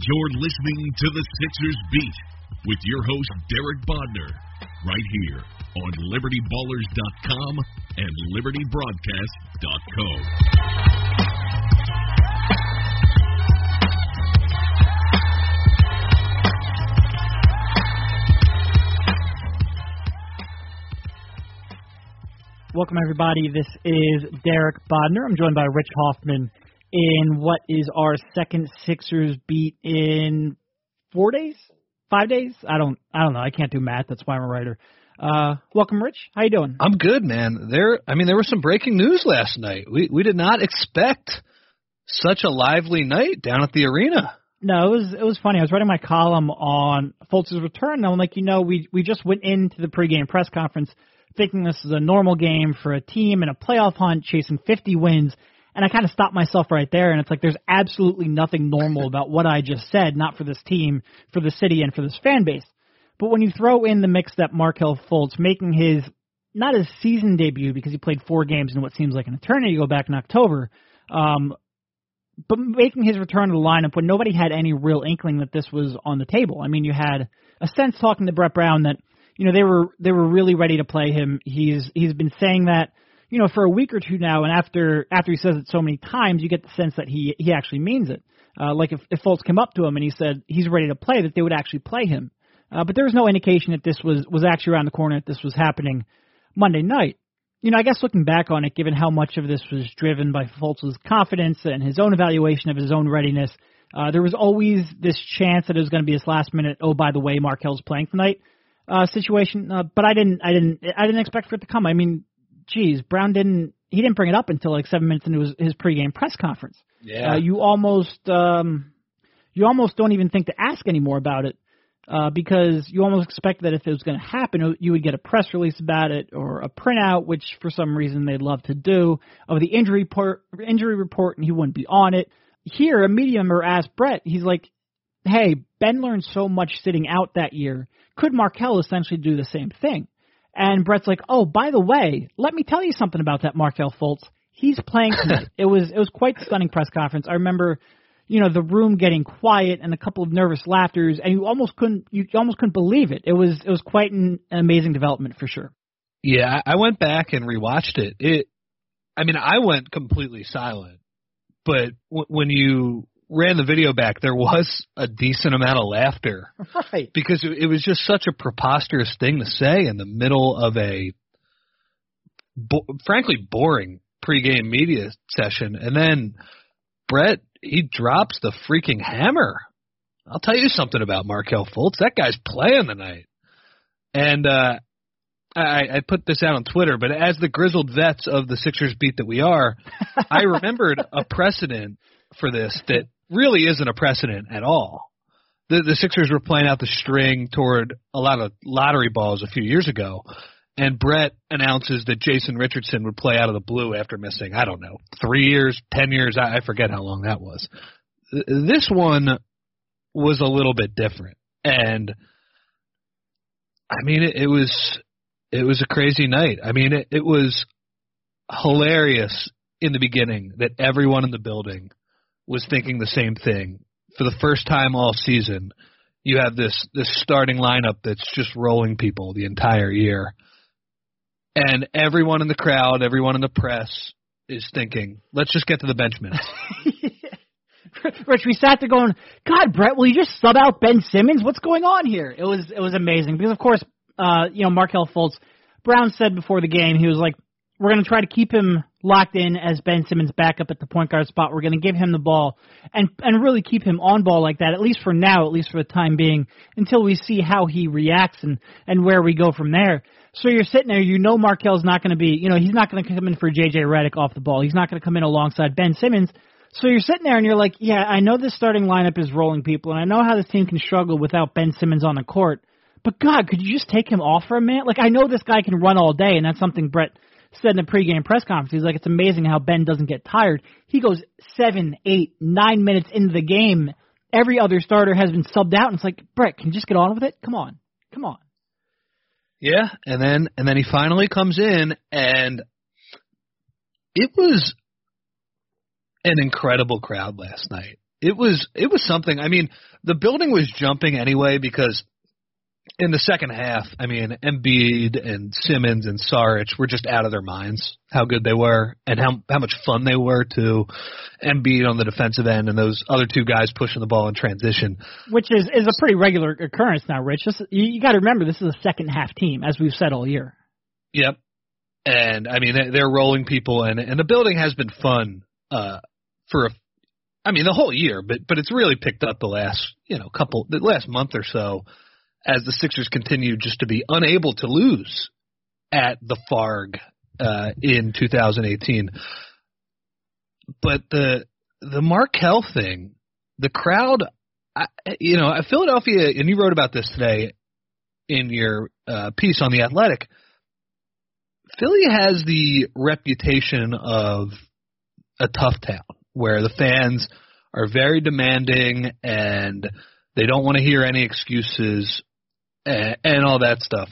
You're listening to the Sixers Beat with your host, Derek Bodner, right here on LibertyBallers.com and LibertyBroadcast.co. Welcome, everybody. This is Derek Bodner. I'm joined by Rich Hofmann in what is our second Sixers beat in four days, five days. I don't, I don't know. I can't do math. That's why I'm a writer. Uh, welcome, Rich. How you doing? I'm good, man. There, I mean, there was some breaking news last night. We we did not expect such a lively night down at the arena. No, it was it was funny. I was writing my column on Fultz's return, and I'm like, you know, we we just went into the pregame press conference thinking this is a normal game for a team in a playoff hunt, chasing 50 wins. And I kind of stopped myself right there, and it's like there's absolutely nothing normal about what I just said, not for this team, for the city, and for this fan base. But when you throw in the mix that Markelle Fultz making his not his season debut because he played four games in what seems like an eternity ago back in October, um, but making his return to the lineup when nobody had any real inkling that this was on the table. I mean, you had a sense talking to Brett Brown that you know they were they were really ready to play him. He's he's been saying that you know for a week or two now, and after after he says it so many times, you get the sense that he he actually means it. Uh, like if if Fultz came up to him and he said he's ready to play, that they would actually play him. Uh, but there was no indication that this was was actually around the corner, that this was happening Monday night. You know, I guess looking back on it, given how much of this was driven by Fultz's confidence and his own evaluation of his own readiness, uh, there was always this chance that it was going to be his last minute. Oh, by the way, Markelle's playing tonight uh, situation, uh, but I didn't, I didn't, I didn't expect for it to come. I mean, geez, Brown didn't, he didn't bring it up until like seven minutes into his, his pregame press conference. Yeah, Uh, you almost, um, you almost don't even think to ask anymore about it, uh, because you almost expect that if it was going to happen, you would get a press release about it or a printout, which for some reason they'd love to do of the injury report, injury report, and he wouldn't be on it. Here, a media member asked Brett, he's like, "Hey, Ben learned so much sitting out that year could Markelle essentially do the same thing? And Brett's like, oh, by the way, let me tell you something about that Markelle Fultz. He's playing tonight. it was it was quite a stunning press conference. I remember, you know, the room getting quiet and a couple of nervous laughters, and you almost couldn't you almost couldn't believe it. It was it was quite an, an amazing development for sure. Yeah, I went back and rewatched it. It, I mean, I went completely silent, but w- when you ran the video back, there was a decent amount of laughter Right. because it, it was just such a preposterous thing to say in the middle of a, bo- frankly, boring pregame media session, and then Brett he drops the freaking hammer. I'll tell you something about Markelle Fultz. That guy's playing tonight, and uh, I, I put this out on Twitter. But as the grizzled vets of the Sixers beat that we are, I remembered a precedent for this that really isn't a precedent at all. The the Sixers were playing out the string toward a lot of lottery balls a few years ago, and Brett announces that Jason Richardson would play out of the blue after missing I don't know three years, ten years, I, I forget how long that was. This one was a little bit different, and I mean it, it was it was a crazy night. I mean it, it was hilarious in the beginning that everyone in the building was thinking the same thing. For the first time all season, you have this this starting lineup that's just rolling people the entire year. And everyone in the crowd, everyone in the press is thinking, let's just get to the bench minutes. Rich, we sat there going, God, Brett, will you just sub out Ben Simmons? What's going on here? It was it was amazing because of course, uh, you know, Markelle Fultz, Brown said before the game, he was like, We're gonna try to keep him locked in as Ben Simmons backup at the point guard spot. We're gonna give him the ball and and really keep him on ball like that, at least for now, at least for the time being, until we see how he reacts and, and where we go from there. So you're sitting there, you know Markelle's not going to be, you know, he's not going to come in for JJ Redick off the ball. He's not going to come in alongside Ben Simmons. So you're sitting there and you're like, yeah, I know this starting lineup is rolling people, and I know how this team can struggle without Ben Simmons on the court. But God, could you just take him off for a minute? Like I know this guy can run all day, and that's something Brett said in the pregame press conference. He's like, it's amazing how Ben doesn't get tired. He goes seven, eight, nine minutes into the game. Every other starter has been subbed out, and it's like, Brett, can you just get on with it? Come on, come on. Yeah, and then and then he finally comes in and it was an incredible crowd last night. it was it was something. I mean, the building was jumping anyway because in the second half, I mean, Embiid and Simmons and Saric were just out of their minds how good they were and how how much fun they were to Embiid on the defensive end and those other two guys pushing the ball in transition. Which is is a pretty regular occurrence now, Rich. This, you, you got to remember this is a second half team, as we've said all year. Yep. And I mean, they're rolling people, and and the building has been fun uh, for a I mean the whole year, but but it's really picked up the last you know couple the last month or so as the Sixers continue just to be unable to lose at the Farg uh, in 2018. But the the Markelle thing, the crowd, I, you know, Philadelphia, and you wrote about this today in your uh, piece on the Athletic. Philly has the reputation of a tough town where the fans are very demanding and they don't want to hear any excuses and, and all that stuff.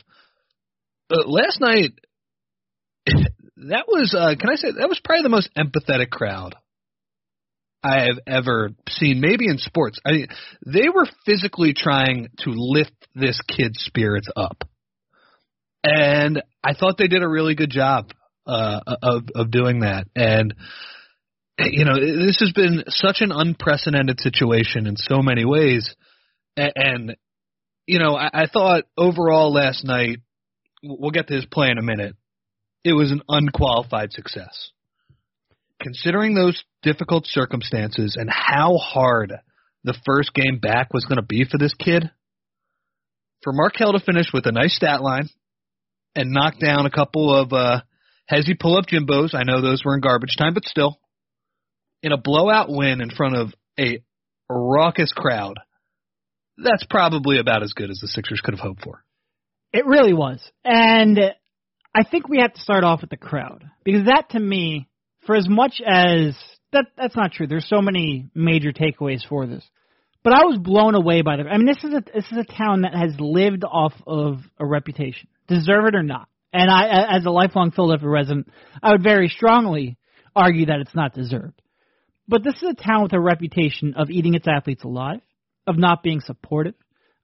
But last night, that was uh, can I say that was probably the most empathetic crowd I have ever seen. Maybe in sports, I they were physically trying to lift this kid's spirits up, and I thought they did a really good job uh, of of doing that. And you know, this has been such an unprecedented situation in so many ways, and you know, I, I thought overall last night, we'll get to his play in a minute, it was an unqualified success. Considering those difficult circumstances and how hard the first game back was going to be for this kid, for Markelle to finish with a nice stat line and knock down a couple of uh, he pull up Jimbos, I know those were in garbage time, but still, in a blowout win in front of a raucous crowd that's probably about as good as the Sixers could have hoped for. It really was. And I think we have to start off with the crowd because that to me, for as much as that that's not true. There's so many major takeaways for this. But I was blown away by the I mean this is a this is a town that has lived off of a reputation. Deserve it or not. And I as a lifelong Philadelphia resident, I would very strongly argue that it's not deserved. But this is a town with a reputation of eating its athletes alive, of not being supportive,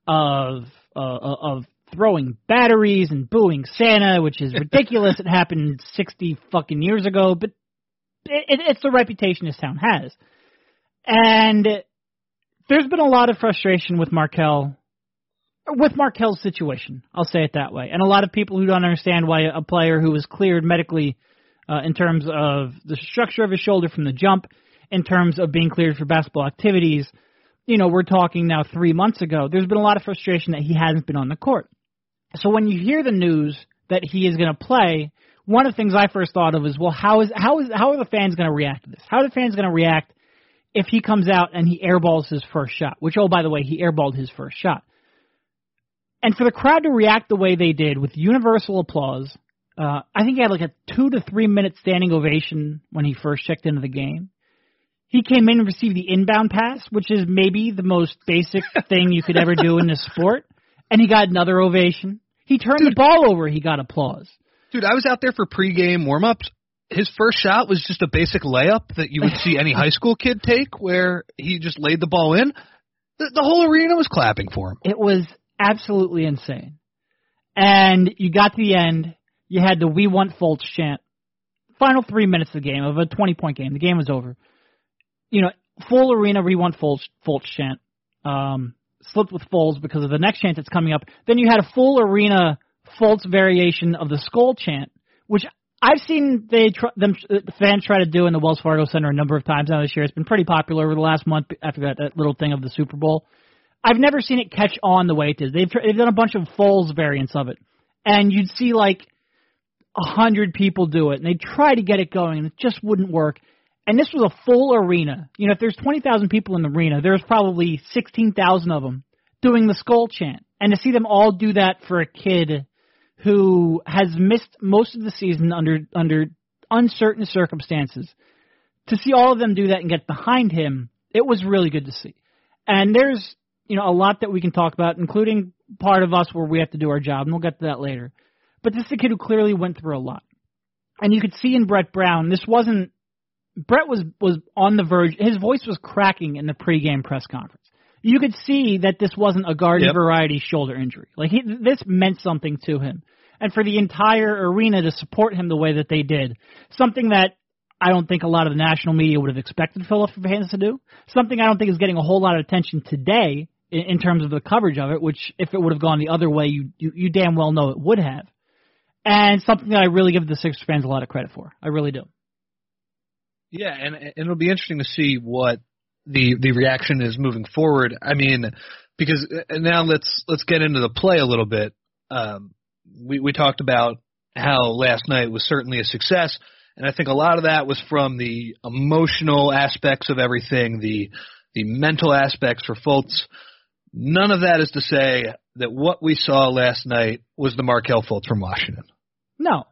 of uh, of throwing batteries and booing Santa, which is ridiculous. it happened sixty fucking years ago, but it, it, it's the reputation this town has, and there's been a lot of frustration with Markelle. With Markelle's situation, I'll say it that way, and a lot of people who don't understand why a player who was cleared medically, uh, in terms of the structure of his shoulder from the jump, in terms of being cleared for basketball activities, you know, we're talking now three months ago, there's been a lot of frustration that he hasn't been on the court. So when you hear the news that he is going to play, one of the things I first thought of is, well, how is how is how are the fans going to react to this? How are the fans going to react if he comes out and he airballs his first shot? Which, oh, by the way, he airballed his first shot. And for the crowd to react the way they did with universal applause, uh, I think he had like a two to three minute standing ovation when he first checked into the game. He came in and received the inbound pass, which is maybe the most basic thing you could ever do in this sport, and he got another ovation. He turned Dude, the ball over, he got applause. Dude, I was out there for pregame warm-ups. His first shot was just a basic layup that you would see any high school kid take, where he just laid the ball in. The, the whole arena was clapping for him. It was absolutely insane. And you got to the end, you had the "We Want Fultz" chant. Final three minutes of the game of a 20-point game. The game was over you know, full arena Fultz, Fultz chant. Um, slipped with Foles because of the next chant that's coming up. Then you had a full arena Fultz variation of the Skull chant, which I've seen they tr- them the fans try to do in the Wells Fargo Center a number of times now this year. It's been pretty popular over the last month after that, that little thing of the Super Bowl. I've never seen it catch on the way it is. They've tr- they've done a bunch of Foles variants of it, and you'd see like a hundred people do it, and they try to get it going, and it just wouldn't work and this was a full arena. You know, if there's 20,000 people in the arena, there's probably 16,000 of them doing the skull chant. And to see them all do that for a kid who has missed most of the season under under uncertain circumstances, to see all of them do that and get behind him, it was really good to see. And there's you know a lot that we can talk about, including part of us where we have to do our job, and we'll get to that later. But this is a kid who clearly went through a lot, and you could see in Brett Brown, this wasn't Brett was was on the verge. His voice was cracking in the pregame press conference. You could see that this wasn't a garden Yep. variety shoulder injury. Like he, this meant something to him, and for the entire arena to support him the way that they did, something that I don't think a lot of the national media would have expected Philadelphia fans to do. Something I don't think is getting a whole lot of attention today in, in terms of the coverage of it. Which, if it would have gone the other way, you, you you damn well know it would have. And something that I really give the Sixers fans a lot of credit for. I really do. Yeah, and, and it'll be interesting to see what the the reaction is moving forward. I mean, because now let's let's get into the play a little bit. Um, we we talked about how last night was certainly a success, and I think a lot of that was from the emotional aspects of everything, the the mental aspects for Fultz. None of that is to say that what we saw last night was the Markelle Fultz from Washington. No,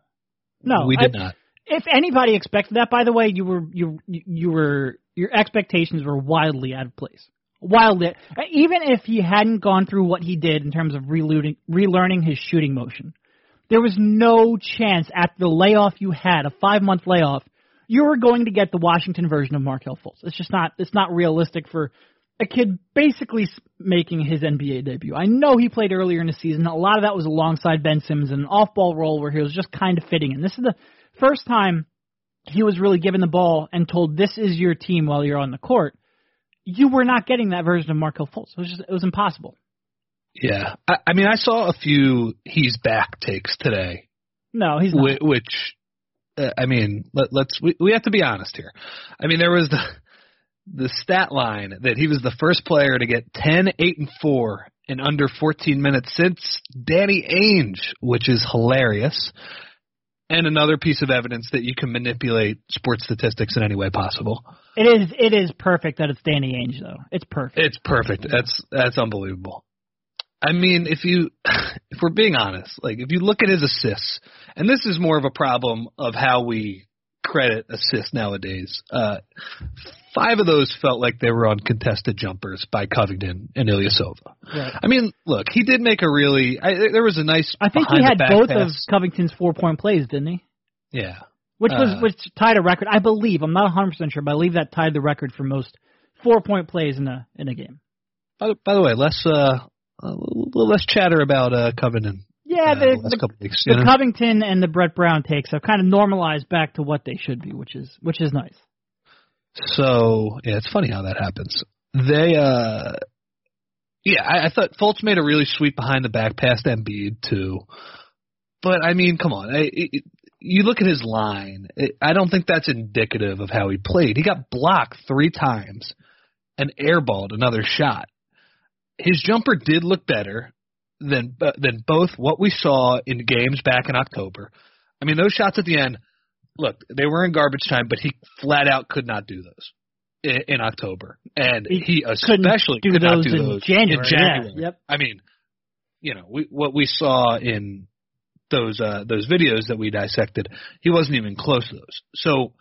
no, we I- did not. If anybody expected that, by the way, you were you you were your expectations were wildly out of place. Wildly, even if he hadn't gone through what he did in terms of relearning relearning his shooting motion, there was no chance after the layoff you had, a five month layoff, you were going to get the Washington version of Markelle Fultz. It's just not it's not realistic for a kid basically making his NBA debut. I know he played earlier in the season. A lot of that was alongside Ben Simmons in an off ball role where he was just kind of fitting in. This is the first time he was really given the ball and told this is your team while you're on the court. You were not getting that version of Markelle Fultz. It was just it was impossible. Yeah, I, I mean, I saw a few he's back takes today, No, he's not. whi- which, uh, I mean, let, let's we, we have to be honest here. I mean, there was the the stat line that he was the first player to get 10, 8, and four in under 14 minutes since Danny Ainge, which is hilarious. And another piece of evidence that you can manipulate sports statistics in any way possible. It is it is perfect that it's Danny Ainge though. It's perfect. It's perfect. That's that's unbelievable. I mean, if you if we're being honest, like if you look at his assists, and this is more of a problem of how we credit assists nowadays. Uh five of those felt like they were on contested jumpers by Covington and Ilyasova. Right. I mean, look, he did make a really I, there was a nice I think he had both pass. of Covington's four point plays, didn't he? Yeah. Which was Uh, which tied a record. I believe. I'm not 100 percent sure, but I believe that tied the record for most four point plays in a in a game. By, the- by the way, less uh a little less chatter about uh Covington. Yeah, uh, the, last the, weeks, the? Covington and the Brett Brown takes have kind of normalized back to what they should be, which is which is nice. So yeah, it's funny how that happens. They uh yeah, I, I thought Fultz made a really sweet behind the back pass to Embiid too. But I mean, come on, I, it, you look at his line. It, I don't think that's indicative of how he played. He got blocked three times and airballed another shot. His jumper did look better than uh, than both what we saw in games back in October. I mean, those shots at the end look, they were in garbage time, but he flat out could not do those in, in October, and He he, especially do could not do in those January, In January. yeah, yep. I mean, you know, we, what we saw in those uh, those videos that we dissected, he wasn't even close to those. So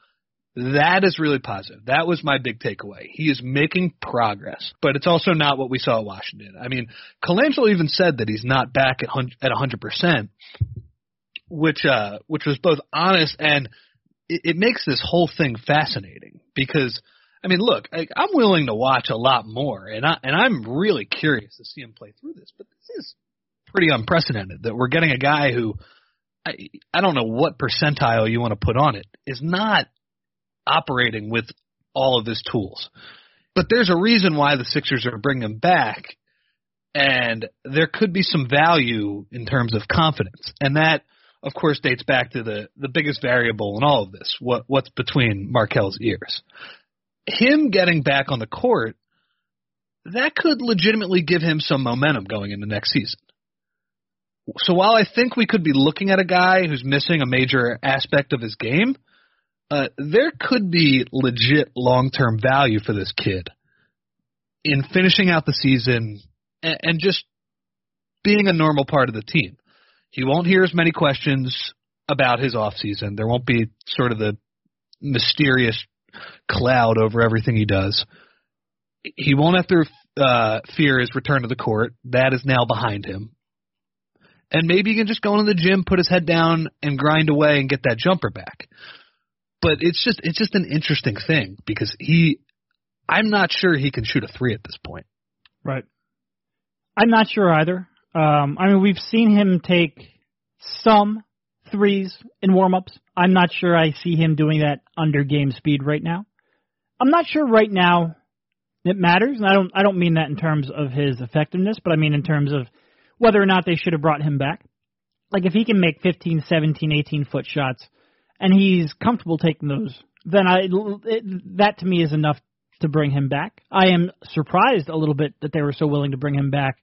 that is really positive. That was my big takeaway. He is making progress, but it's also not what we saw at Washington. I mean, Colangelo even said that he's not back at at 100%, which uh which was both honest and it, it makes this whole thing fascinating because I mean, look, I, I'm willing to watch a lot more, and I and I'm really curious to see him play through this. But this is pretty unprecedented that we're getting a guy who I I don't know what percentile you want to put on it is not operating with all of his tools. But there's a reason why the Sixers are bringing him back, and there could be some value in terms of confidence, and that of course dates back to the the biggest variable in all of this what what's between Markelle's ears. Him getting back on the court that could legitimately give him some momentum going into next season. So while I think we could be looking at a guy who's missing a major aspect of his game, uh, there could be legit long-term value for this kid in finishing out the season and, and just being a normal part of the team. He won't hear as many questions about his off season. There won't be sort of the mysterious cloud over everything he does. He won't have to uh, fear his return to the court. That is now behind him. And maybe he can just go into the gym, put his head down, and grind away and get that jumper back. But it's just it's just an interesting thing because he, I'm not sure he can shoot a three at this point. Right. I'm not sure either. Um, I mean, we've seen him take some threes in warmups. I'm not sure I see him doing that under game speed right now. I'm not sure right now it matters, and I don't I don't mean that in terms of his effectiveness, but I mean in terms of whether or not they should have brought him back. Like if he can make 15, 17, 18 foot shots, and he's comfortable taking those, then I it, that to me is enough to bring him back. I am surprised a little bit that they were so willing to bring him back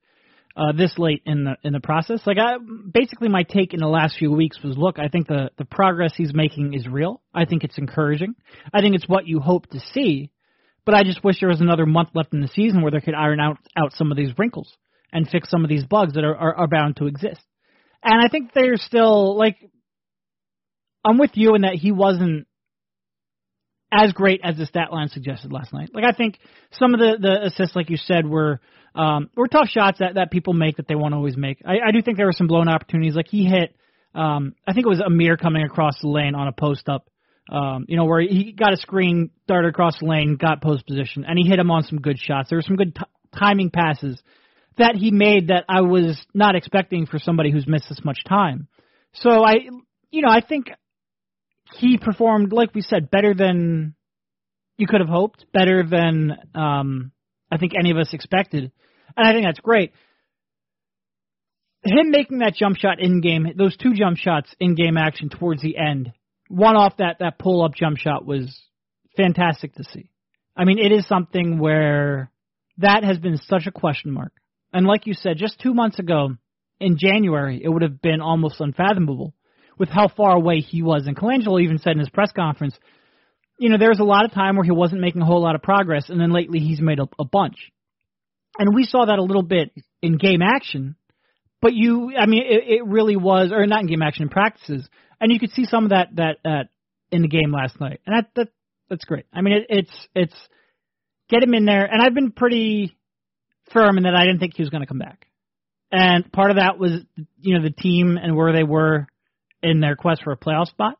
uh, this late in the in the process. Like I basically my take in the last few weeks was, look, I think the the progress he's making is real. I think it's encouraging. I think it's what you hope to see. But I just wish there was another month left in the season where they could iron out out some of these wrinkles and fix some of these bugs that are are, are bound to exist. And I think they're still like I'm with you in that he wasn't as great as the stat line suggested last night. Like I think some of the the assists, like you said, were um, were tough shots that that people make that they won't always make. I, I do think there were some blown opportunities. Like he hit, um, I think it was Amir coming across the lane on a post up. Um, you know, where he got a screen, darted across the lane, got post position, and he hit him on some good shots. There were some good t- timing passes that he made that I was not expecting for somebody who's missed this much time. So I, you know, I think he performed, like we said, better than you could have hoped, better than um, I think any of us expected, and I think that's great. Him making that jump shot in game, those two jump shots in game action towards the end, one off that that pull up jump shot was fantastic to see. I mean, it is something where that has been such a question mark. And like you said, just two months ago in January, it would have been almost unfathomable with how far away he was. And Colangelo even said in his press conference, you know, there was a lot of time where he wasn't making a whole lot of progress, and then lately he's made a, a bunch. And we saw that a little bit in game action, but you, I mean, it, it really was, or not in game action, in practices, and you could see some of that that that in the game last night, and that that that's great. I mean, it, it's it's get him in there, and I've been pretty firm in that I didn't think he was going to come back, and part of that was you know the team and where they were in their quest for a playoff spot,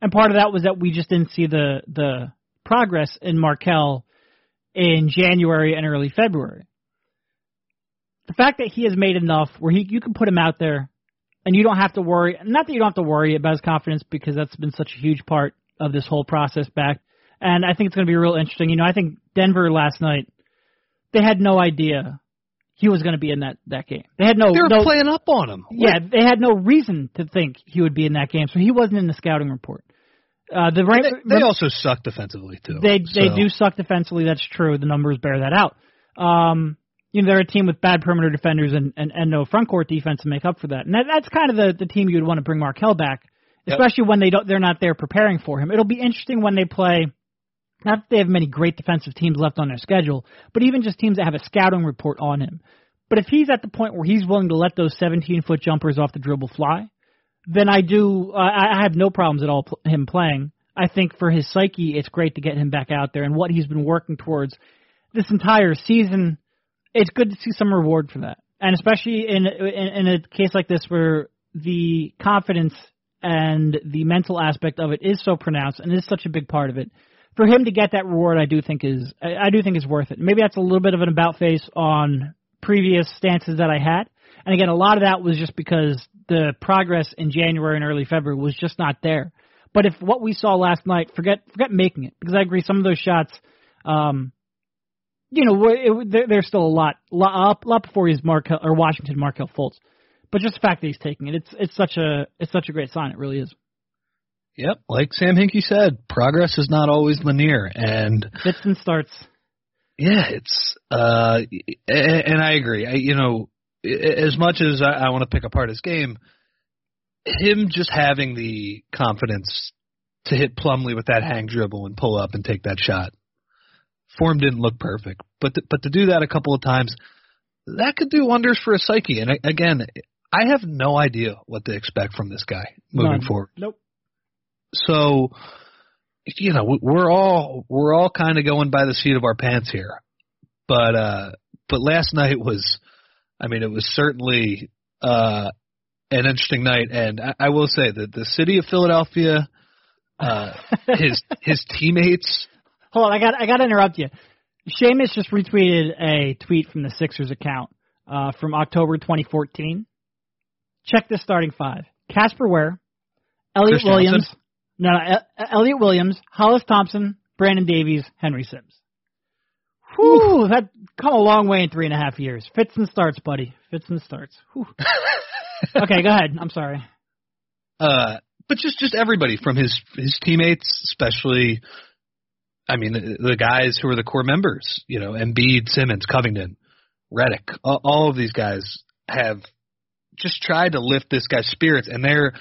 and part of that was that we just didn't see the the progress in Markelle in January and early February. The fact that he has made enough where he you can put him out there and you don't have to worry not that you don't have to worry about his confidence because that's been such a huge part of this whole process back. And I think it's going to be real interesting. You know, I think Denver last night they had no idea he was going to be in that that game. They had no. They were no, playing up on him. Yeah, they had no reason to think he would be in that game, so he wasn't in the scouting report. Uh, the they, they also suck defensively too. They so. they do suck defensively. That's true. The numbers bear that out. Um, you know, they're a team with bad perimeter defenders and, and, and no front court defense to make up for that. And that, that's kind of the, the team you'd want to bring Markelle back, especially yep. when they don't they're not there preparing for him. It'll be interesting when they play not that they have many great defensive teams left on their schedule, but even just teams that have a scouting report on him. But if he's at the point where he's willing to let those 17 foot jumpers off the dribble fly, then I do. I, I have no problems at all pl- him playing. I think for his psyche, it's great to get him back out there and what he's been working towards this entire season. It's good to see some reward for that, and especially in in, in a case like this where the confidence and the mental aspect of it is so pronounced and is such a big part of it for him to get that reward, I do think is I, I do think is worth it. Maybe that's a little bit of an about face on previous stances that I had, and again, a lot of that was just because the progress in January and early February was just not there. But if what we saw last night, forget forget making it because I agree some of those shots, um, you know, it, there's still a lot, lot, lot before he's Markelle or Washington Markelle Fultz. But just the fact that he's taking it, it's it's such a it's such a great sign. It really is. Yep, like Sam Hinkie said, progress is not always linear, and fits and starts. Yeah, it's uh, and I agree. I, you know, as much as I, I want to pick apart his game, him just having the confidence to hit Plumlee with that hang dribble and pull up and take that shot. Form didn't look perfect, but to, but to do that a couple of times, that could do wonders for a psyche. And again, I have no idea what to expect from this guy moving None. forward. Nope so you know we're all we're all kind of going by the seat of our pants here but uh but last night was i mean it was certainly uh an interesting night and i, I will say that the city of philadelphia Uh, his his teammates. Hold on, I got I got to interrupt you. Seamus just retweeted a tweet from the Sixers account uh, from October 2014. Check this starting five: Casper Ware, Elliot Chris Williams, Johnson? No, no El- Elliot Williams, Hollis Thompson, Brandon Davies, Henry Sims. Whew, that come a long way in three and a half years. Fits and starts, buddy. Fits and starts. Okay, go ahead. I'm sorry. Uh, but just just everybody from his his teammates, especially. I mean, the, the guys who are the core members. You know, Embiid, Simmons, Covington, Redick. All, all of these guys have just tried to lift this guy's spirits, and they're,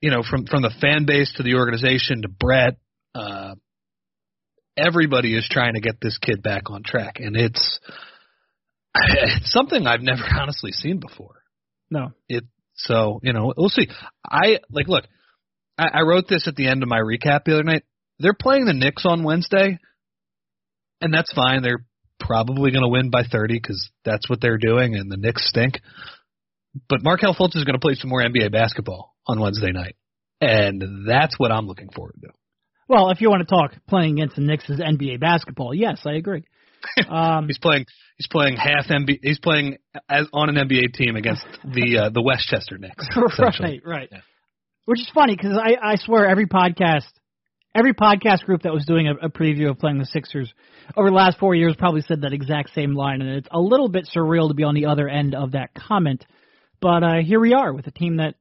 you know, from from the fan base to the organization to Brett. Uh, everybody is trying to get this kid back on track, and it's it's something I've never honestly seen before. No. It so you know we'll see. I like look. I, I wrote this at the end of my recap the other night. They're playing the Knicks on Wednesday, and that's fine. They're probably going to win by 30 because that's what they're doing, and the Knicks stink. But Markelle Fultz is going to play some more NBA basketball on Wednesday night, and that's what I'm looking forward to. Well, if you want to talk playing against the Knicks is NBA basketball, yes, I agree. Um, He's playing. He's playing half NBA. He's playing as on an NBA team against the uh, the Westchester Knicks. essentially. right, right. Yeah. Which is funny because I, I swear every podcast, every podcast group that was doing a, a preview of playing the Sixers over the last four years probably said that exact same line, and it's a little bit surreal to be on the other end of that comment. But uh, here we are with a team that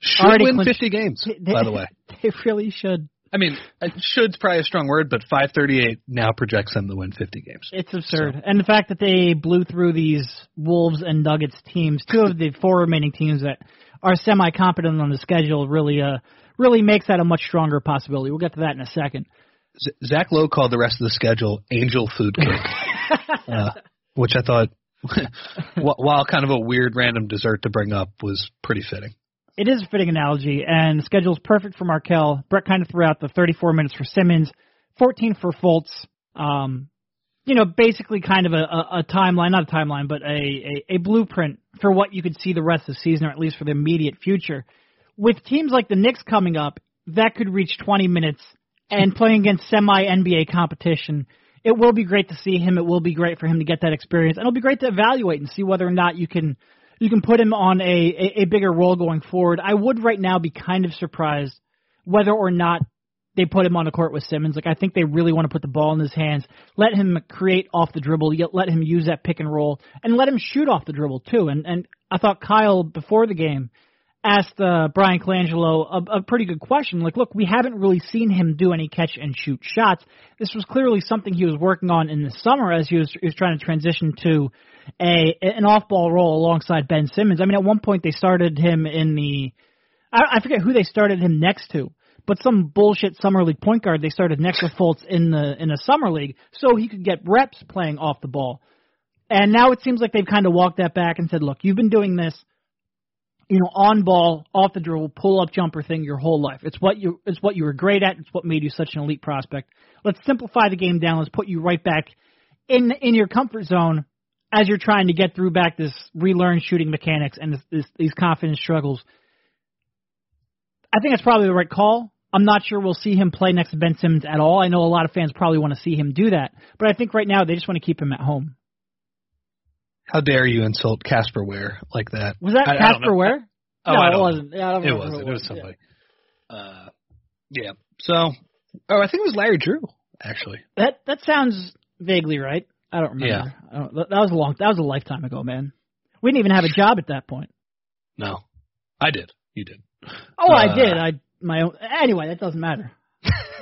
Should Already win clinched- 50 games, they, by the way. they really should. I mean, uh, should's probably a strong word, but 538 now projects them to win 50 games. It's absurd. And the fact that they blew through these Wolves and Nuggets teams, two of the four remaining teams that are semi competent on the schedule, really uh really makes that a much stronger possibility. We'll get to that in a second. Z- Zach Lowe called the rest of the schedule Angel Food Cake, uh, which I thought, while kind of a weird random dessert to bring up, was pretty fitting. It is a fitting analogy, and the schedule's perfect for Markelle. Brett kind of threw out the 34 minutes for Simmons, 14 for Fultz. Um, you know, basically kind of a, a, a timeline, not a timeline, but a, a, a blueprint for what you could see the rest of the season, or at least for the immediate future. With teams like the Knicks coming up, that could reach 20 minutes, and playing against semi NBA competition, it will be great to see him. It will be great for him to get that experience, and it'll be great to evaluate and see whether or not you can you can put him on a, a, a bigger role going forward. I would right now be kind of surprised whether or not they put him on the court with Simmons. Like I think they really want to put the ball in his hands, let him create off the dribble, let him use that pick and roll, and let him shoot off the dribble too. And and I thought Kyle before the game asked uh, Bryan Colangelo a, a pretty good question. Like, look, we haven't really seen him do any catch and shoot shots. This was clearly something he was working on in the summer as he was, he was trying to transition to a an off ball role alongside Ben Simmons. I mean, at one point they started him in the I, I forget who they started him next to, but some bullshit summer league point guard they started next to Fultz in the in a summer league so he could get reps playing off the ball. And now it seems like they've kind of walked that back and said, look, you've been doing this, you know, on ball, off the dribble, pull up jumper thing your whole life. It's what you it's what you were great at. It's what made you such an elite prospect. Let's simplify the game down. Let's put you right back in in your comfort zone as you're trying to get through back this relearn shooting mechanics and this, this, these confidence struggles. I think that's probably the right call. I'm not sure we'll see him play next to Ben Simmons at all. I know a lot of fans probably want to see him do that, but I think right now they just want to keep him at home. How dare you insult Casper Ware like that? Was that I- I Casper know. Ware? Oh, no, I it wasn't. Yeah, I don't It remember was. who It was Yeah. somebody. Uh, yeah. So, oh, I think it was Larry Drew actually. That that sounds vaguely right. I don't remember. Yeah. I don't, that was a long. That was a lifetime ago, man. We didn't even have a job at that point. No, I did. You did. Oh, I Uh, did. I my own. Anyway, that doesn't matter.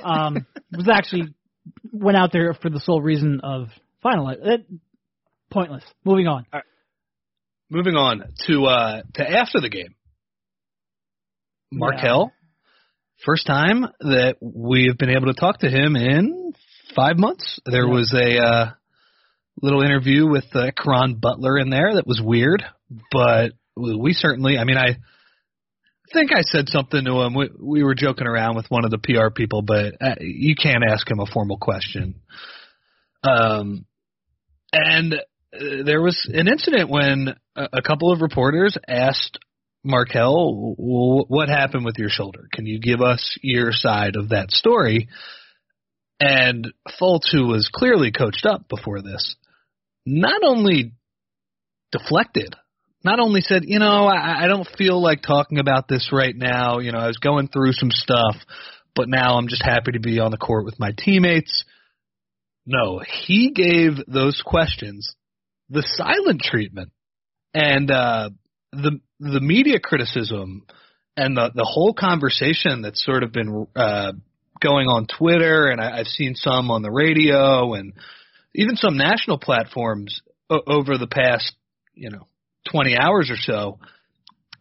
Um, was actually went out there for the sole reason of finalize. That pointless. Moving on. Moving on to uh to after the game. Markelle, first time that we have been able to talk to him in five months. There Yeah. was a uh, little interview with uh, Karan Butler in there that was weird, but we certainly. I mean, I think I said something to him. We, we were joking around with one of the PR people, but uh, you can't ask him a formal question. Um, and uh, there was an incident when a, a couple of reporters asked Markelle, what happened with your shoulder? Can you give us your side of that story? And Fultz, who was clearly coached up before this, not only deflected, not only said, you know, I, I don't feel like talking about this right now. You know, I was going through some stuff, but now I'm just happy to be on the court with my teammates. No, he gave those questions the silent treatment. And uh, the the media criticism and the the whole conversation that's sort of been uh, going on Twitter, and I, I've seen some on the radio, and even some national platforms o- over the past you know 20 hours or so,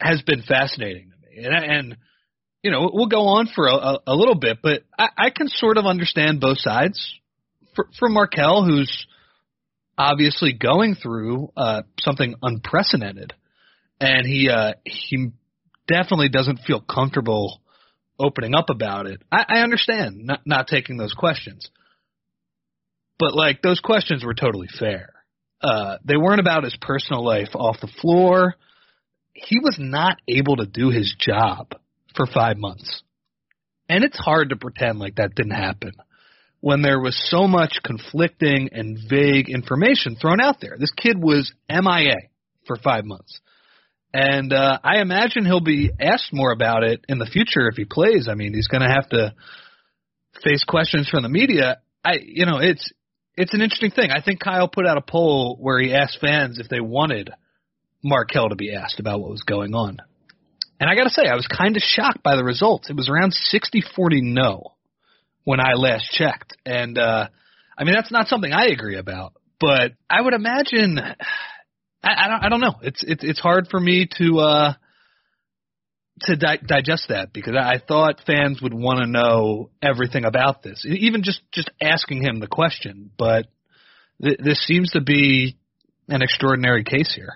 has been fascinating to me. And, and you know we'll go on for a, a little bit, but I, I can sort of understand both sides. For, for Markelle, who's obviously going through uh, something unprecedented and he uh, he definitely doesn't feel comfortable opening up about it. I, I understand not not taking those questions, but like those questions were totally fair. Uh, they weren't about his personal life off the floor. He was not able to do his job for five months, and it's hard to pretend like that didn't happen when there was so much conflicting and vague information thrown out there. This kid was MIA for five months. And uh, I imagine he'll be asked more about it in the future if he plays. I mean, he's going to have to face questions from the media. I, you know, it's it's an interesting thing. I think Kyle put out a poll where he asked fans if they wanted Markelle to be asked about what was going on. And I got to say, I was kind of shocked by the results. It was around 60-40 no when I last checked. And uh I mean, that's not something I agree about, but I would imagine I, I don't I don't know. It's it's it's hard for me to uh to di- digest that because I thought fans would want to know everything about this, even just just asking him the question. But th- this seems to be an extraordinary case here.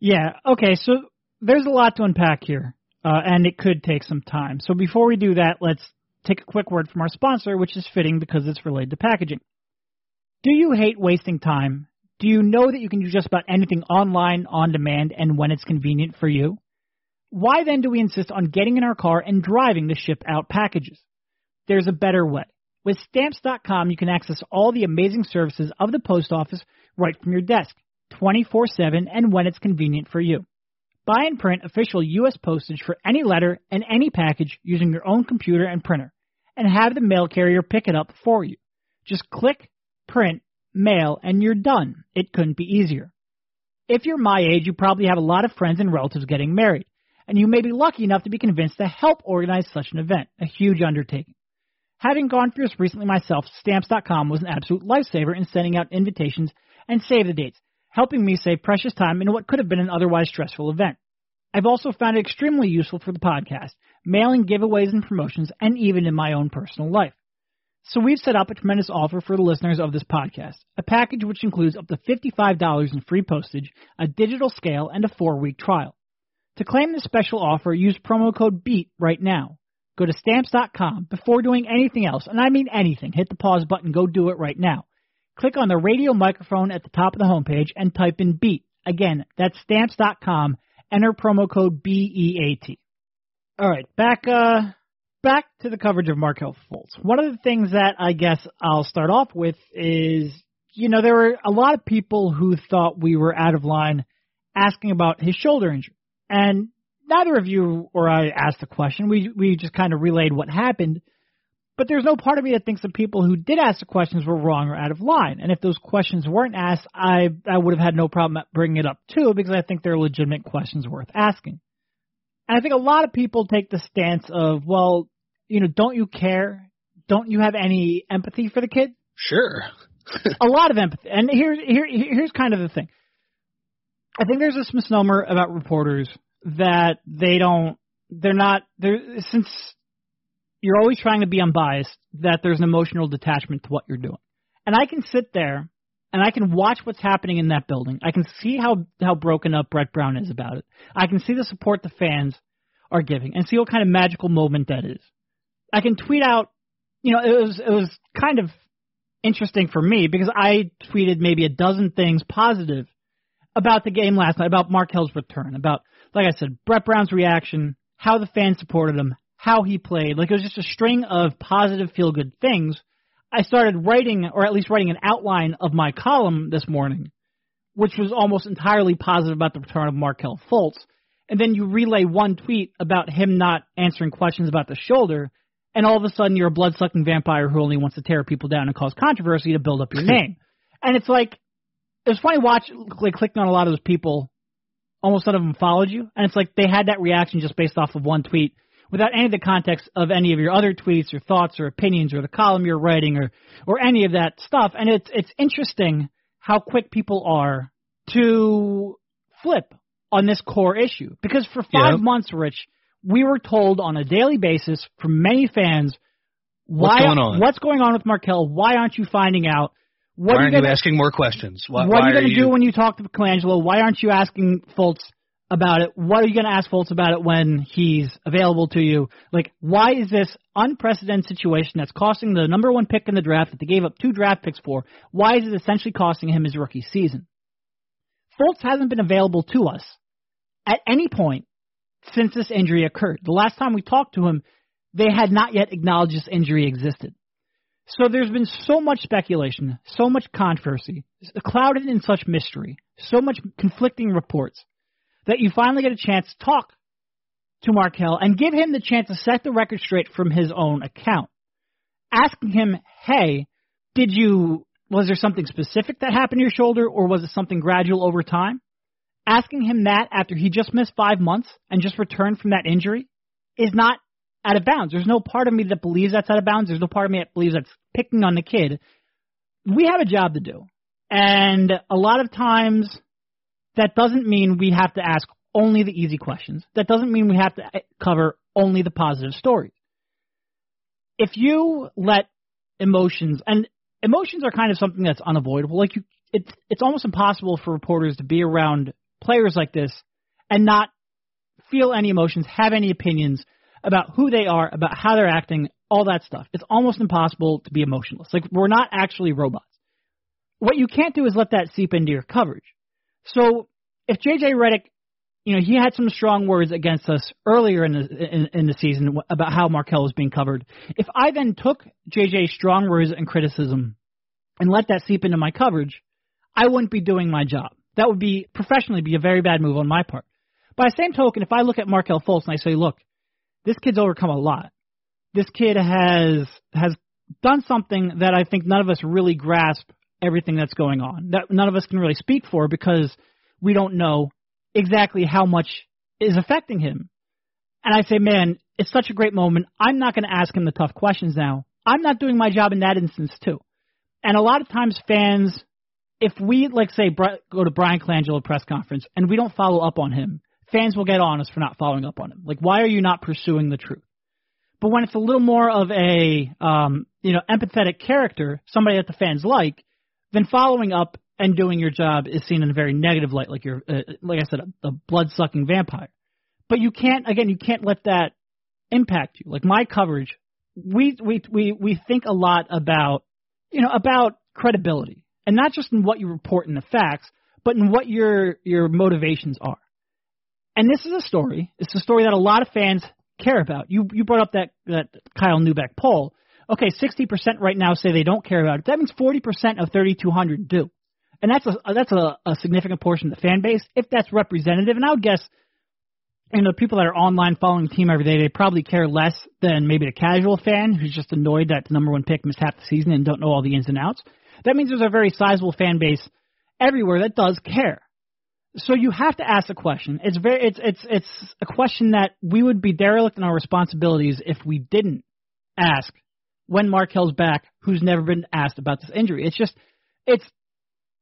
Yeah. Okay. So there's a lot to unpack here, uh, and it could take some time. So before we do that, let's take a quick word from our sponsor, which is fitting because it's related to packaging. Do you hate wasting time do you know that you can do just about anything online, on demand, and when it's convenient for you? Why then do we insist on getting in our car and driving to ship out packages? There's a better way. With Stamps.com, you can access all the amazing services of the post office right from your desk, 24 7, and when it's convenient for you. Buy and print official U.S. postage for any letter and any package using your own computer and printer, and have the mail carrier pick it up for you. Just click, print, mail, and you're done. It couldn't be easier. If you're my age, you probably have a lot of friends and relatives getting married, and you may be lucky enough to be convinced to help organize such an event, a huge undertaking. Having gone through this recently myself, Stamps.com was an absolute lifesaver in sending out invitations and save the dates, helping me save precious time in what could have been an otherwise stressful event. I've also found it extremely useful for the podcast, mailing giveaways and promotions, and even in my own personal life. So we've set up a tremendous offer for the listeners of this podcast, a package which includes up to $55 in free postage, a digital scale, and a four-week trial. To claim this special offer, use promo code BEAT right now. Go to stamps.com before doing anything else, and I mean anything. Hit the pause button, go do it right now. Click on the radio microphone at the top of the homepage and type in BEAT. Again, that's stamps.com. Enter promo code BEAT. All right, back uh back to the coverage of Markelle Fultz. One of the things that I guess I'll start off with is, you know, there were a lot of people who thought we were out of line asking about his shoulder injury. And neither of you or I asked the question. We we just kind of relayed what happened. But there's no part of me that thinks the people who did ask the questions were wrong or out of line. And if those questions weren't asked, I I would have had no problem bringing it up too because I think they're legitimate questions worth asking. And I think a lot of people take the stance of, well, you know, don't you care? Don't you have any empathy for the kid? Sure. a lot of empathy. And here, here, here's kind of the thing. I think there's this misnomer about reporters that they don't, they're not, they're, since you're always trying to be unbiased, that there's an emotional detachment to what you're doing. And I can sit there and I can watch what's happening in that building. I can see how, how broken up Brett Brown is about it. I can see the support the fans are giving and see what kind of magical moment that is. I can tweet out, you know, it was it was kind of interesting for me because I tweeted maybe a dozen things positive about the game last night, about Markelle's return, about like I said, Brett Brown's reaction, how the fans supported him, how he played. Like it was just a string of positive, feel good things. I started writing, or at least writing an outline of my column this morning, which was almost entirely positive about the return of Markelle Fultz. And then you relay one tweet about him not answering questions about the shoulder, and all of a sudden you're a blood sucking vampire who only wants to tear people down and cause controversy to build up your name. and it's like it was funny watch like clicking on a lot of those people. Almost none of them followed you, and it's like they had that reaction just based off of one tweet without any of the context of any of your other tweets or thoughts or opinions or the column you're writing or or any of that stuff. And it's it's interesting how quick people are to flip on this core issue because for five Yeah. months, Rich, we were told on a daily basis from many fans why What's going on? what's going on with Markelle. Why aren't you finding out? What why are aren't you you gonna, asking more questions? Why, what why are you going to do when you talk to Colangelo? Why aren't you asking Fultz about it? What are you going to ask Fultz about it when he's available to you? Like, why is this unprecedented situation that's costing the number one pick in the draft that they gave up two draft picks for? Why is it essentially costing him his rookie season? Fultz hasn't been available to us at any point since this injury occurred. The last time we talked to him, they had not yet acknowledged this injury existed. So there's been so much speculation, so much controversy, clouded in such mystery, so much conflicting reports, that you finally get a chance to talk to Markelle and give him the chance to set the record straight from his own account. Asking him, hey, did you, was there something specific that happened to your shoulder or was it something gradual over time? Asking him that after he just missed five months and just returned from that injury is not out of bounds. There's no part of me that believes that's out of bounds. There's no part of me that believes that's picking on the kid. We have a job to do. And a lot of times that doesn't mean we have to ask only the easy questions. That doesn't mean we have to eh, cover only the positive stories. If you let emotions and emotions are kind of something that's unavoidable. Like you it's it's almost impossible for reporters to be around players like this and not feel any emotions, have any opinions about who they are, about how they're acting, all that stuff. It's almost impossible to be emotionless. Like we're not actually robots. What you can't do is let that seep into your coverage. So if JJ Redick, you know, he had some strong words against us earlier in the in, in the season about how Markelle was being covered. If I then took JJ's strong words and criticism and let that seep into my coverage, I wouldn't be doing my job. That would be professionally be a very bad move on my part. By the same token, if I look at Markelle Fultz and I say, look, this kid's overcome a lot. This kid has has done something that I think none of us really grasp everything that's going on. That none of us can really speak for because we don't know exactly how much is affecting him. And I say, man, it's such a great moment. I'm not going to ask him the tough questions now. I'm not doing my job in that instance too. And a lot of times fans, if we like say go to Bryan Colangelo press conference and we don't follow up on him, fans will get on us for not following up on him. Like, why are you not pursuing the truth? But when it's a little more of a um, you know empathetic character, somebody that the fans like, then following up and doing your job is seen in a very negative light, like you're uh, like I said, a, a blood sucking vampire. But you can't again, you can't let that impact you. Like my coverage, we we we we think a lot about you know about credibility, and not just in what you report in the facts, but in what your your motivations are. And this is a story. It's a story that a lot of fans care about. You you brought up that that Kyle Neubeck poll. Okay, 60% right now say they don't care about it. That means 40% of 3,200 do, and that's a that's a, a significant portion of the fan base. If that's representative, and I would guess, you know, people that are online following the team every day, they probably care less than maybe the casual fan who's just annoyed that the number one pick missed half the season and don't know all the ins and outs. That means there's a very sizable fan base everywhere that does care. So you have to ask a question. It's very it's it's it's a question that we would be derelict in our responsibilities if we didn't ask when Markelle's back, who's never been asked about this injury. It's just it's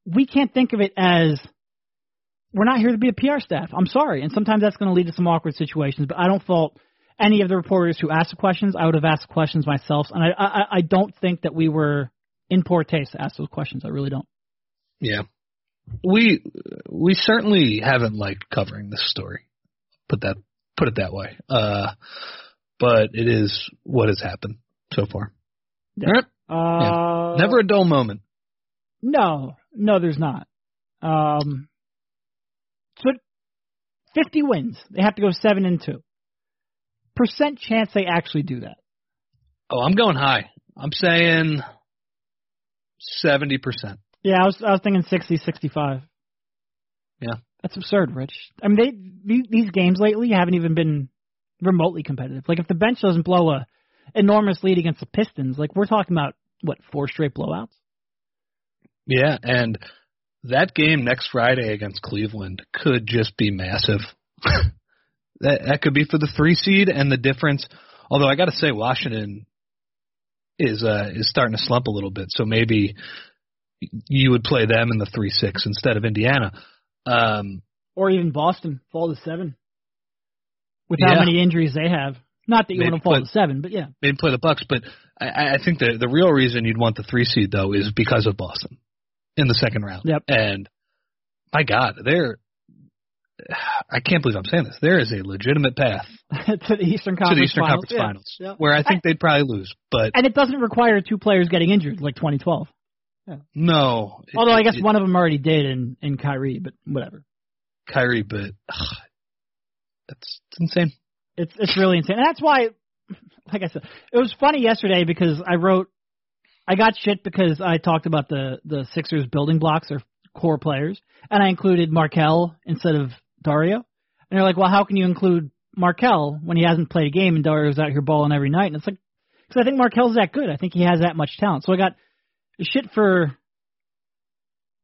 we can't think of it as we're not here to be a PR staff. I'm sorry, and sometimes that's going to lead to some awkward situations. But I don't fault any of the reporters who asked the questions. I would have asked questions myself, and I I, I don't think that we were in poor taste to ask those questions. I really don't. Yeah, we we certainly haven't liked covering this story. Put that put it that way. Uh, but it is what has happened so far. Yeah. Uh, Never a dull moment. No, no, there's not. Um, so 50 wins. They have to go seven and two. Percent chance they actually do that. Oh, I'm going high. I'm saying seventy percent. Yeah, I was I was thinking 60, 65. Yeah. That's absurd, Rich. I mean, they these, these games lately haven't even been remotely competitive. Like if the bench doesn't blow a enormous lead against the Pistons, like we're talking about what four straight blowouts. Yeah, and that game next Friday against Cleveland could just be massive. that that could be for the three seed and the difference. Although I got to say, Washington is uh is starting to slump a little bit, so maybe you would play them in the three six instead of Indiana. Um, or even Boston fall to seven with how Yeah. many injuries they have. Not that you Maybe want to fall put- to seven, but yeah. maybe play the Bucks, but I, I think the the real reason you'd want the three seed though is because of Boston in the second round. Yep. And my God, there, I can't believe I'm saying this. There is a legitimate path to the Eastern Conference the Eastern Finals. Conference Yeah. Finals, Yeah. where I think they'd probably lose. But And it doesn't require two players getting injured like 2012. No, it- Although I guess it- one of them already did in in Kyrie, but whatever. Kyrie, but ugh, that's it's insane. It's it's really insane. And that's why, like I said, it was funny yesterday because I wrote, I got shit because I talked about the the Sixers building blocks or core players, and I included Markelle instead of Dario. And they're like, well, how can you include Markelle when he hasn't played a game and Dario's out here balling every night? And it's like, because I think Markelle's that good. I think he has that much talent. So I got shit for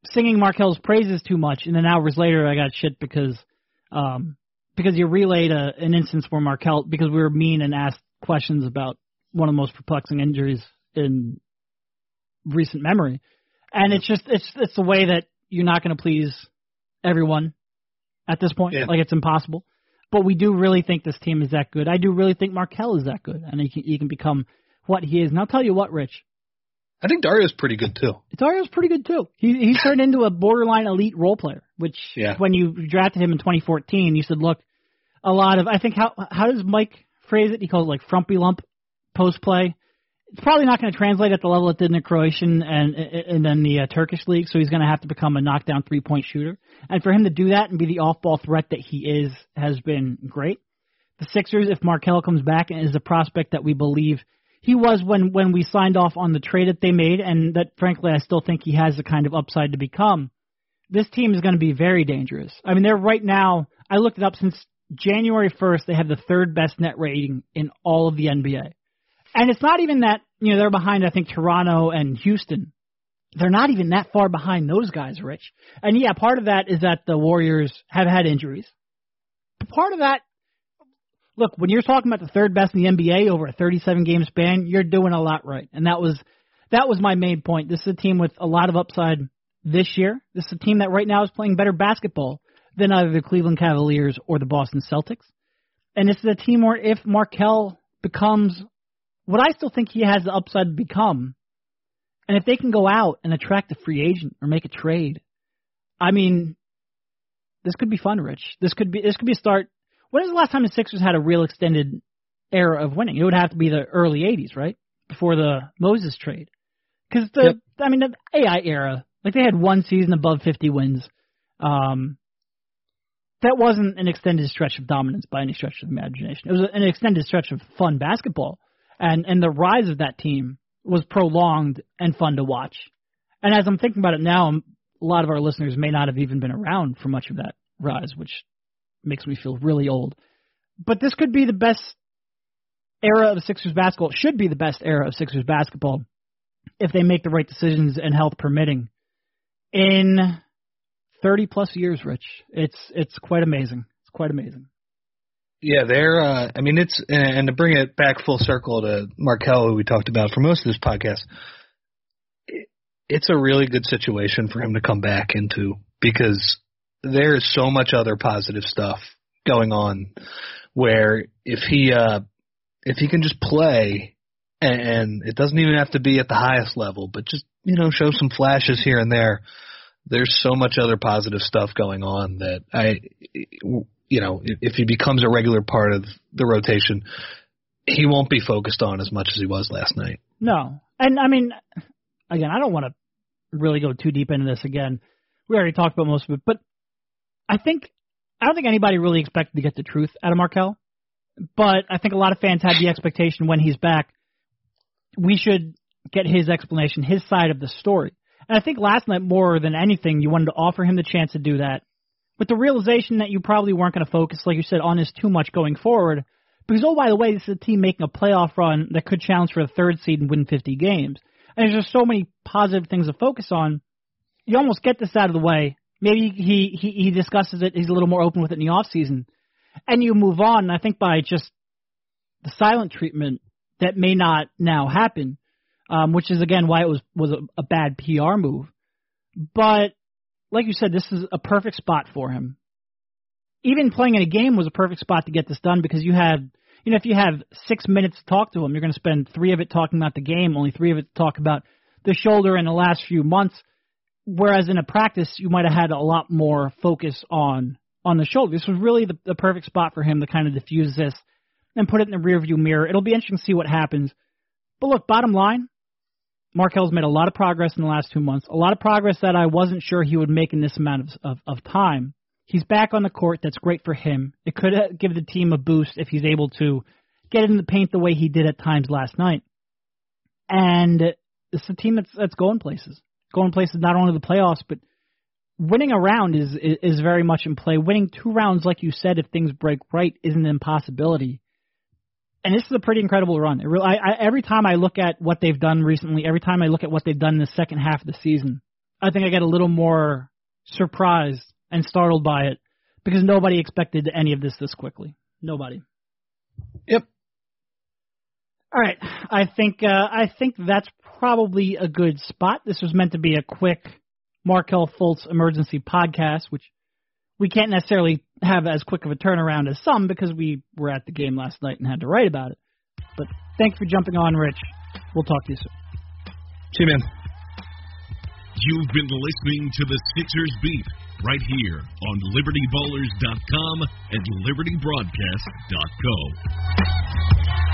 singing Markelle's praises too much, and then hours later I got shit because um because you relayed a, an instance where Markelle because we were mean and asked questions about one of the most perplexing injuries in recent memory, and it's just it's it's the way that you're not going to please everyone at this point. Yeah. Like it's impossible. But we do really think this team is that good. I do really think Markelle is that good, and he can he can become what he is. And I'll tell you what, Rich, I think Dario's pretty good too. Dario's pretty good too. He he's turned into a borderline elite role player. Which Yeah. when you drafted him in 2014, you said, look, a lot of I think how how does Mike phrase it? He calls it like frumpy lump post play. It's probably not going to translate at the level it did in the Croatian and and then the uh, Turkish league. So he's going to have to become a knockdown three point shooter. And for him to do that and be the off ball threat that he is has been great. The Sixers, if Markelle comes back and is the prospect that we believe he was when when we signed off on the trade that they made, and that frankly I still think he has the kind of upside to become. This team is going to be very dangerous. I mean, they're right now. I looked it up since January 1st. They have the third best net rating in all of the NBA, and it's not even that you know they're behind. I think Toronto and Houston. They're not even that far behind those guys, Rich. And yeah, part of that is that the Warriors have had injuries. But part of that look, when you're talking about the third best in the NBA over a 37 game span, you're doing a lot right. And that was that was my main point. This is a team with a lot of upside this year. This is a team that right now is playing better basketball than either the Cleveland Cavaliers or the Boston Celtics. And this is a team where if Markelle becomes what I still think he has the upside to become, and if they can go out and attract a free agent or make a trade, I mean, this could be fun, Rich. This could be this could be a start. When was the last time the Sixers had a real extended era of winning? It would have to be the early '80s, right? Before the Moses trade, because the Yep. I mean the AI era, like they had one season above 50 wins. Um, that wasn't an extended stretch of dominance by any stretch of the imagination. It was an extended stretch of fun basketball, and and the rise of that team was prolonged and fun to watch. And as I'm thinking about it now, a lot of our listeners may not have even been around for much of that rise, which makes me feel really old. But this could be the best era of Sixers basketball. It should be the best era of Sixers basketball if they make the right decisions and health permitting in 30 plus years, Rich. It's it's quite amazing. It's quite amazing. Yeah, they're. Uh, I mean, it's and, to bring it back full circle to Markelle, who we talked about for most of this podcast. It, it's a really good situation for him to come back into because there is so much other positive stuff going on. Where if he uh, if he can just play, and, and it doesn't even have to be at the highest level, but just you know show some flashes here and there. There's so much other positive stuff going on that I you know, if, he becomes a regular part of the rotation, he won't be focused on as much as he was last night. No. And I mean, again, I don't want to really go too deep into this again. We already talked about most of it, but I think I don't think anybody really expected to get the truth out of Markelle, but I think a lot of fans had the expectation when he's back, we should get his explanation, his side of the story. And I think last night, more than anything, you wanted to offer him the chance to do that with the realization that you probably weren't going to focus, like you said, on this too much going forward. Because, oh, by the way, this is a team making a playoff run that could challenge for the third seed and win 50 games. And there's just so many positive things to focus on. You almost get this out of the way. Maybe he, he, he discusses it. He's a little more open with it in the off season, and you move on. And I think by just the silent treatment that may not now happen, um, which is again why it was was a, a bad PR move. But like you said, this is a perfect spot for him. Even playing in a game was a perfect spot to get this done because you had, you know, if you have six minutes to talk to him, you're going to spend three of it talking about the game, only three of it to talk about the shoulder in the last few months. Whereas in a practice, you might have had a lot more focus on on the shoulder. This was really the, the perfect spot for him to kind of diffuse this and put it in the rearview mirror. It'll be interesting to see what happens. But look, bottom line, Markelle's made a lot of progress in the last two months, a lot of progress that I wasn't sure he would make in this amount of, of, of time. He's back on the court. That's great for him. It could uh, give the team a boost if he's able to get in the paint the way he did at times last night. And it's a team that's that's going places, going places not only the playoffs, but winning a round is, is is very much in play. Winning two rounds, like you said, if things break right, isn't an impossibility and this is a pretty incredible run. It really, I, I, every time I look at what they've done recently, every time I look at what they've done in the second half of the season, I think I get a little more surprised and startled by it because nobody expected any of this this quickly. Nobody. Yep. All right. I think uh, I think that's probably a good spot. This was meant to be a quick Markelle Fultz emergency podcast, which we can't necessarily have as quick of a turnaround as some because we were at the game last night and had to write about it. But thanks for jumping on, Rich. We'll talk to you soon. See you, man. You've been listening to the Sixers Beat right here on LibertyBallers.com and LibertyBroadcast.co.